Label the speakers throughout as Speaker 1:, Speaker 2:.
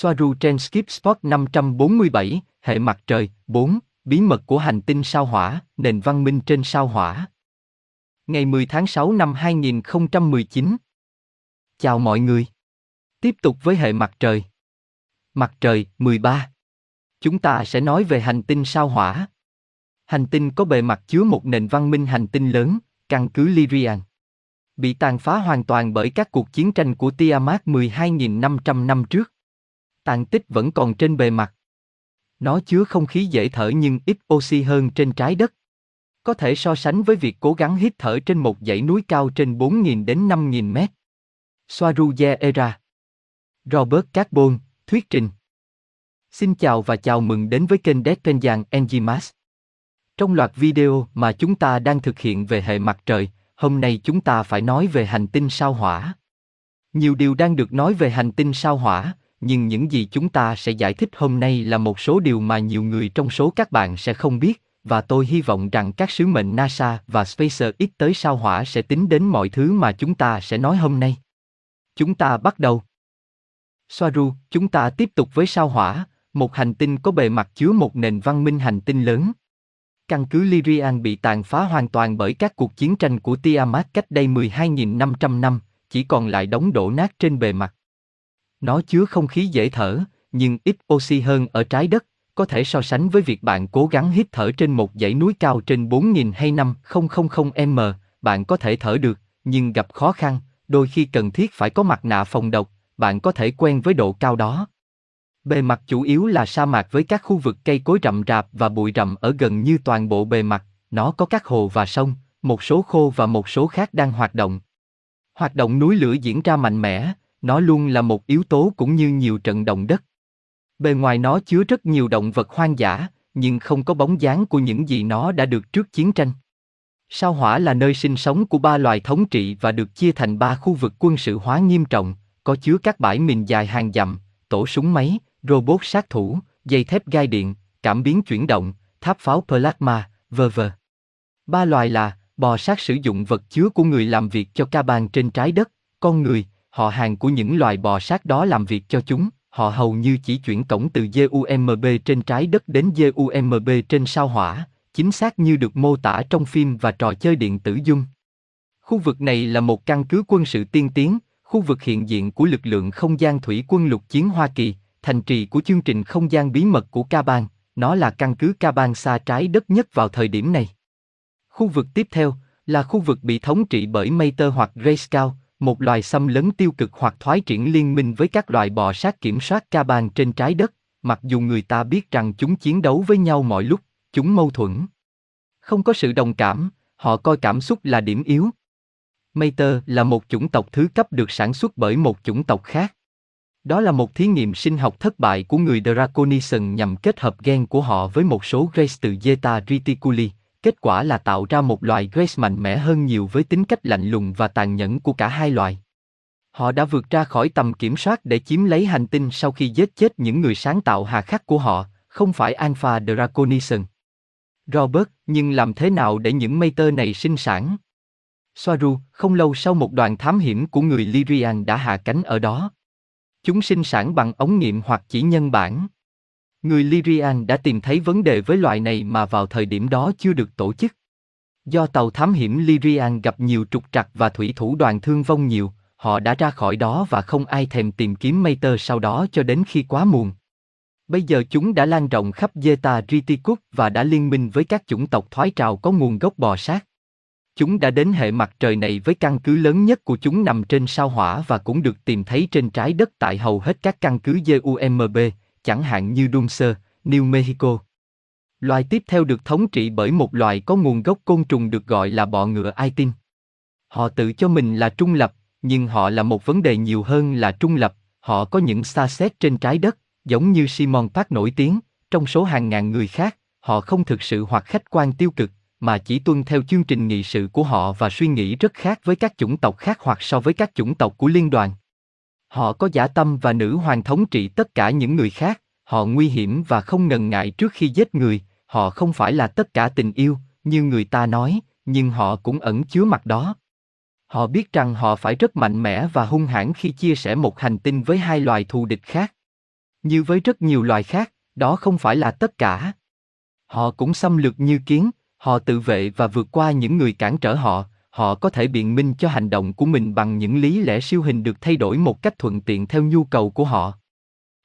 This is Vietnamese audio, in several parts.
Speaker 1: Soaru trên Skip Spot 547, hệ mặt trời, 4, bí mật của hành tinh sao hỏa, nền văn minh trên sao hỏa. Ngày 10 tháng 6 năm 2019. Chào mọi người. Tiếp tục với hệ mặt trời. Mặt trời, 13. Chúng ta sẽ nói về hành tinh sao hỏa. Hành tinh có bề mặt chứa một nền văn minh hành tinh lớn, căn cứ Lyrian. Bị tàn phá hoàn toàn bởi các cuộc chiến tranh của Tiamat 12.500 năm trước. Tàn tích vẫn còn trên bề mặt. Nó chứa không khí dễ thở nhưng ít oxy hơn trên trái đất. Có thể so sánh với việc cố gắng hít thở trên một dãy núi cao trên 4.000 đến 5.000 mét. Soaruye Era Robert Carbon, thuyết trình Xin chào và chào mừng đến với kênh Dead Enzymas. Trong loạt video mà chúng ta đang thực hiện về hệ mặt trời, hôm nay chúng ta phải nói về hành tinh sao hỏa. Nhiều điều đang được nói về hành tinh sao hỏa, nhưng những gì chúng ta sẽ giải thích hôm nay là một số điều mà nhiều người trong số các bạn sẽ không biết, và tôi hy vọng rằng các sứ mệnh NASA và SpaceX tới sao hỏa sẽ tính đến mọi thứ mà chúng ta sẽ nói hôm nay. Chúng ta bắt đầu. Soaru, chúng ta tiếp tục với sao hỏa, một hành tinh có bề mặt chứa một nền văn minh hành tinh lớn. Căn cứ Lyrian bị tàn phá hoàn toàn bởi các cuộc chiến tranh của Tiamat cách đây 12.500 năm, chỉ còn lại đống đổ nát trên bề mặt. Nó chứa không khí dễ thở, nhưng ít oxy hơn ở trái đất, có thể so sánh với việc bạn cố gắng hít thở trên một dãy núi cao trên 4.000 hay 5.000 m, bạn có thể thở được, nhưng gặp khó khăn, đôi khi cần thiết phải có mặt nạ phòng độc, bạn có thể quen với độ cao đó. Bề mặt chủ yếu là sa mạc với các khu vực cây cối rậm rạp và bụi rậm ở gần như toàn bộ bề mặt, nó có các hồ và sông, một số khô và một số khác đang hoạt động. Hoạt động núi lửa diễn ra mạnh mẽ, nó luôn là một yếu tố cũng như nhiều trận động đất. Bề ngoài nó chứa rất nhiều động vật hoang dã, nhưng không có bóng dáng của những gì nó đã được trước chiến tranh. Sao hỏa là nơi sinh sống của ba loài thống trị và được chia thành ba khu vực quân sự hóa nghiêm trọng, có chứa các bãi mìn dài hàng dặm, tổ súng máy, robot sát thủ, dây thép gai điện, cảm biến chuyển động, tháp pháo plasma, v.v. Ba loài là bò sát sử dụng vật chứa của người làm việc cho ca bàn trên trái đất, con người, họ hàng của những loài bò sát đó làm việc cho chúng, họ hầu như chỉ chuyển cổng từ GUMB trên trái đất đến GUMB trên sao hỏa, chính xác như được mô tả trong phim và trò chơi điện tử dung. Khu vực này là một căn cứ quân sự tiên tiến, khu vực hiện diện của lực lượng không gian thủy quân lục chiến Hoa Kỳ, thành trì của chương trình không gian bí mật của Caban, nó là căn cứ Caban xa trái đất nhất vào thời điểm này. Khu vực tiếp theo là khu vực bị thống trị bởi Mater hoặc Grayscale, một loài xâm lấn tiêu cực hoặc thoái triển liên minh với các loài bò sát kiểm soát Caban trên trái đất, mặc dù người ta biết rằng chúng chiến đấu với nhau mọi lúc, chúng mâu thuẫn. Không có sự đồng cảm, họ coi cảm xúc là điểm yếu. Mater là một chủng tộc thứ cấp được sản xuất bởi một chủng tộc khác. Đó là một thí nghiệm sinh học thất bại của người Draconison nhằm kết hợp gen của họ với một số race từ Zeta Reticuli. Kết quả là tạo ra một loài Grace mạnh mẽ hơn nhiều với tính cách lạnh lùng và tàn nhẫn của cả hai loài. Họ đã vượt ra khỏi tầm kiểm soát để chiếm lấy hành tinh sau khi giết chết những người sáng tạo hà khắc của họ, không phải Alpha Draconison. Robert, nhưng làm thế nào để những Mater này sinh sản? Soaru, không lâu sau một đoàn thám hiểm của người Lyrian đã hạ cánh ở đó. Chúng sinh sản bằng ống nghiệm hoặc chỉ nhân bản. Người Lyrian đã tìm thấy vấn đề với loài này mà vào thời điểm đó chưa được tổ chức. Do tàu thám hiểm Lyrian gặp nhiều trục trặc và thủy thủ đoàn thương vong nhiều, họ đã ra khỏi đó và không ai thèm tìm kiếm Mater sau đó cho đến khi quá muộn. Bây giờ chúng đã lan rộng khắp Zeta Reticus và đã liên minh với các chủng tộc thoái trào có nguồn gốc bò sát. Chúng đã đến hệ mặt trời này với căn cứ lớn nhất của chúng nằm trên sao hỏa và cũng được tìm thấy trên trái đất tại hầu hết các căn cứ GUMB, chẳng hạn như Dumser, New Mexico. Loài tiếp theo được thống trị bởi một loài có nguồn gốc côn trùng được gọi là bọ ngựa Aitin. Họ tự cho mình là trung lập, nhưng họ là một vấn đề nhiều hơn là trung lập, họ có những xa xét trên trái đất, giống như Simon Park nổi tiếng, trong số hàng ngàn người khác, họ không thực sự hoặc khách quan tiêu cực, mà chỉ tuân theo chương trình nghị sự của họ và suy nghĩ rất khác với các chủng tộc khác hoặc so với các chủng tộc của liên đoàn. Họ có giả tâm và nữ hoàng thống trị tất cả những người khác, họ nguy hiểm và không ngần ngại trước khi giết người, họ không phải là tất cả tình yêu, như người ta nói, nhưng họ cũng ẩn chứa mặt đó. Họ biết rằng họ phải rất mạnh mẽ và hung hãn khi chia sẻ một hành tinh với hai loài thù địch khác. Như với rất nhiều loài khác, đó không phải là tất cả. Họ cũng xâm lược như kiến, họ tự vệ và vượt qua những người cản trở họ, họ có thể biện minh cho hành động của mình bằng những lý lẽ siêu hình được thay đổi một cách thuận tiện theo nhu cầu của họ.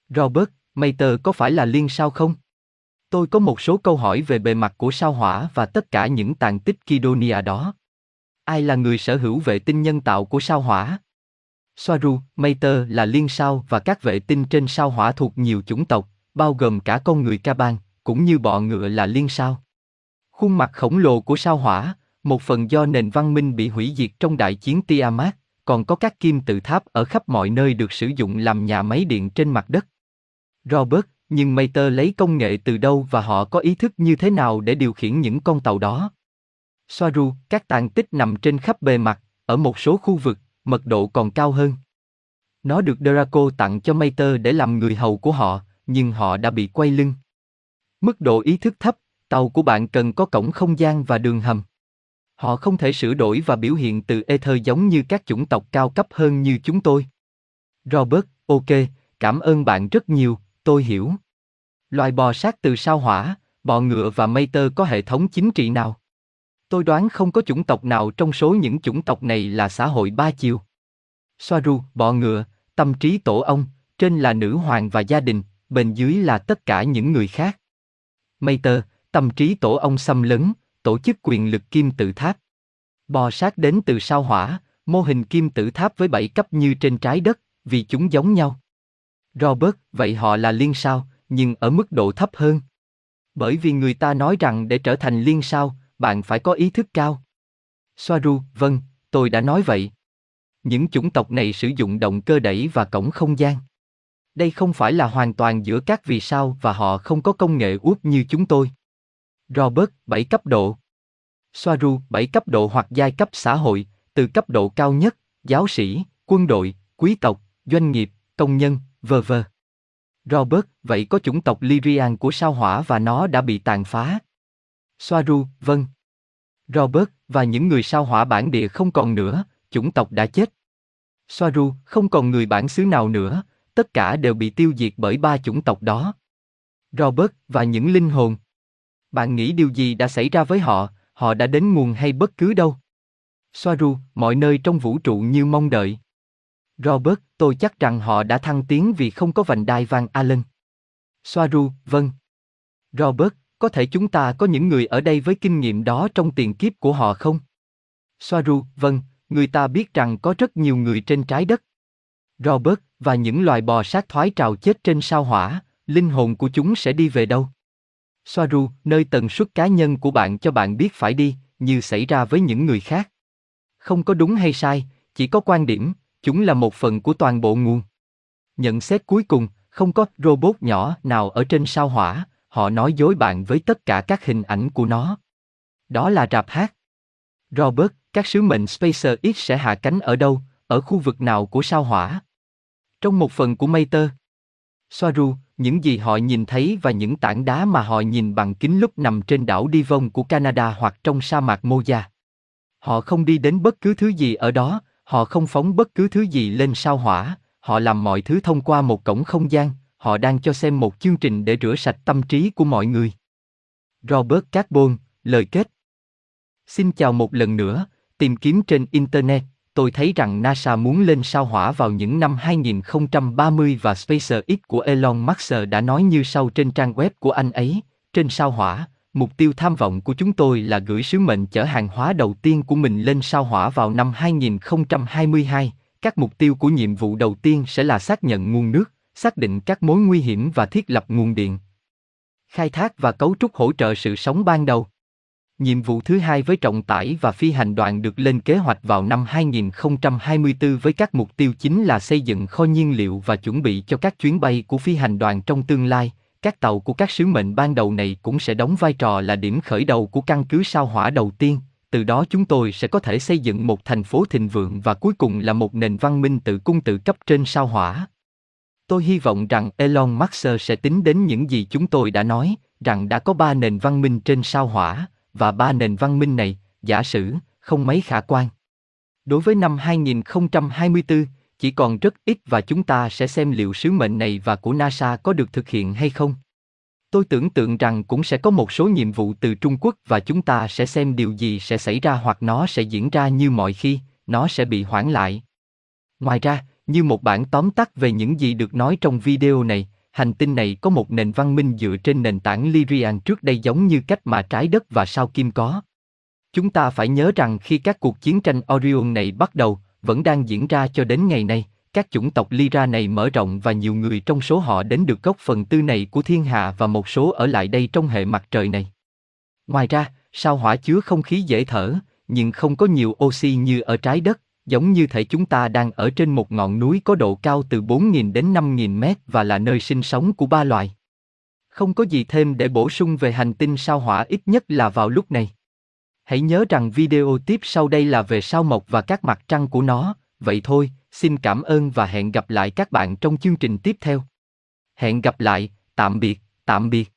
Speaker 1: Robert, Mater có phải là liên sao không? Tôi có một số câu hỏi về bề mặt của sao hỏa và tất cả những tàn tích Kidonia đó. Ai là người sở hữu vệ tinh nhân tạo của sao hỏa? Soaru, Mater là liên sao và các vệ tinh trên sao hỏa thuộc nhiều chủng tộc, bao gồm cả con người Kaban, cũng như bọ ngựa là liên sao. Khuôn mặt khổng lồ của sao hỏa, một phần do nền văn minh bị hủy diệt trong đại chiến Tiamat, còn có các kim tự tháp ở khắp mọi nơi được sử dụng làm nhà máy điện trên mặt đất. Robert, nhưng Mater lấy công nghệ từ đâu và họ có ý thức như thế nào để điều khiển những con tàu đó? Soaru, các tàn tích nằm trên khắp bề mặt, ở một số khu vực, mật độ còn cao hơn. Nó được Draco tặng cho Mater để làm người hầu của họ, nhưng họ đã bị quay lưng. Mức độ ý thức thấp, tàu của bạn cần có cổng không gian và đường hầm. Họ không thể sửa đổi và biểu hiện từ ether giống như các chủng tộc cao cấp hơn như chúng tôi. Robert, ok, cảm ơn bạn rất nhiều, tôi hiểu. Loài bò sát từ sao hỏa, bò ngựa và mây tơ có hệ thống chính trị nào? Tôi đoán không có chủng tộc nào trong số những chủng tộc này là xã hội ba chiều. Soaru, bò ngựa, tâm trí tổ ông, trên là nữ hoàng và gia đình, bên dưới là tất cả những người khác. Mây tơ, tâm trí tổ ông xâm lấn, tổ chức quyền lực kim tự tháp. Bò sát đến từ sao hỏa, mô hình kim tự tháp với bảy cấp như trên trái đất, vì chúng giống nhau. Robert, vậy họ là liên sao, nhưng ở mức độ thấp hơn. Bởi vì người ta nói rằng để trở thành liên sao, bạn phải có ý thức cao. Soaru, vâng, tôi đã nói vậy. Những chủng tộc này sử dụng động cơ đẩy và cổng không gian. Đây không phải là hoàn toàn giữa các vì sao và họ không có công nghệ úp như chúng tôi. Robert, 7 cấp độ. Soaru, 7 cấp độ hoặc giai cấp xã hội, từ cấp độ cao nhất, giáo sĩ, quân đội, quý tộc, doanh nghiệp, công nhân, v.v. Robert, vậy có chủng tộc Lyrian của sao hỏa và nó đã bị tàn phá. Soaru, vâng. Robert, và những người sao hỏa bản địa không còn nữa, chủng tộc đã chết. Soaru, không còn người bản xứ nào nữa, tất cả đều bị tiêu diệt bởi ba chủng tộc đó. Robert, và những linh hồn. Bạn nghĩ điều gì đã xảy ra với họ, họ đã đến nguồn hay bất cứ đâu? Soaru, mọi nơi trong vũ trụ như mong đợi. Robert, tôi chắc rằng họ đã thăng tiến vì không có vành đai vàng Allen. Soaru, vâng. Robert, có thể chúng ta có những người ở đây với kinh nghiệm đó trong tiền kiếp của họ không? Soaru, vâng, người ta biết rằng có rất nhiều người trên trái đất. Robert, và những loài bò sát thoái trào chết trên sao hỏa, linh hồn của chúng sẽ đi về đâu? Soaru, nơi tần suất cá nhân của bạn cho bạn biết phải đi, như xảy ra với những người khác. Không có đúng hay sai, chỉ có quan điểm, chúng là một phần của toàn bộ nguồn. Nhận xét cuối cùng, không có robot nhỏ nào ở trên sao hỏa, họ nói dối bạn với tất cả các hình ảnh của nó. Đó là rạp hát. Robert, các sứ mệnh Spacer X sẽ hạ cánh ở đâu, ở khu vực nào của sao hỏa? Trong một phần của Mater. Soaru, những gì họ nhìn thấy và những tảng đá mà họ nhìn bằng kính lúc nằm trên đảo Devon của Canada hoặc trong sa mạc Moja. Họ không đi đến bất cứ thứ gì ở đó, họ không phóng bất cứ thứ gì lên sao hỏa, họ làm mọi thứ thông qua một cổng không gian, họ đang cho xem một chương trình để rửa sạch tâm trí của mọi người. Robert Carbon, lời kết. Xin chào một lần nữa, tìm kiếm trên Internet, tôi thấy rằng NASA muốn lên sao hỏa vào những năm 2030 và SpaceX của Elon Musk đã nói như sau trên trang web của anh ấy, trên sao hỏa, mục tiêu tham vọng của chúng tôi là gửi sứ mệnh chở hàng hóa đầu tiên của mình lên sao hỏa vào năm 2022. Các mục tiêu của nhiệm vụ đầu tiên sẽ là xác nhận nguồn nước, xác định các mối nguy hiểm và thiết lập nguồn điện. Khai thác và cấu trúc hỗ trợ sự sống ban đầu. Nhiệm vụ thứ hai với trọng tải và phi hành đoàn được lên kế hoạch vào năm 2024 với các mục tiêu chính là xây dựng kho nhiên liệu và chuẩn bị cho các chuyến bay của phi hành đoàn trong tương lai. Các tàu của các sứ mệnh ban đầu này cũng sẽ đóng vai trò là điểm khởi đầu của căn cứ sao hỏa đầu tiên, từ đó chúng tôi sẽ có thể xây dựng một thành phố thịnh vượng và cuối cùng là một nền văn minh tự cung tự cấp trên sao hỏa. Tôi hy vọng rằng Elon Musk sẽ tính đến những gì chúng tôi đã nói, rằng đã có ba nền văn minh trên sao hỏa, và ba nền văn minh này, giả sử, không mấy khả quan. Đối với năm 2024, chỉ còn rất ít và chúng ta sẽ xem liệu sứ mệnh này và của NASA có được thực hiện hay không. Tôi tưởng tượng rằng cũng sẽ có một số nhiệm vụ từ Trung Quốc và chúng ta sẽ xem điều gì sẽ xảy ra hoặc nó sẽ diễn ra như mọi khi, nó sẽ bị hoãn lại. Ngoài ra, như một bản tóm tắt về những gì được nói trong video này, hành tinh này có một nền văn minh dựa trên nền tảng Lyrian trước đây giống như cách mà trái đất và sao kim có. Chúng ta phải nhớ rằng khi các cuộc chiến tranh Orion này bắt đầu, vẫn đang diễn ra cho đến ngày nay, các chủng tộc Lyra này mở rộng và nhiều người trong số họ đến được gốc phần tư này của thiên hạ và một số ở lại đây trong hệ mặt trời này. Ngoài ra, sao hỏa chứa không khí dễ thở, nhưng không có nhiều oxy như ở trái đất, giống như thể chúng ta đang ở trên một ngọn núi có độ cao từ 4.000 đến 5.000 mét và là nơi sinh sống của ba loài. Không có gì thêm để bổ sung về hành tinh sao hỏa ít nhất là vào lúc này. Hãy nhớ rằng video tiếp sau đây là về sao mộc và các mặt trăng của nó, vậy thôi, xin cảm ơn và hẹn gặp lại các bạn trong chương trình tiếp theo. Hẹn gặp lại, tạm biệt, tạm biệt.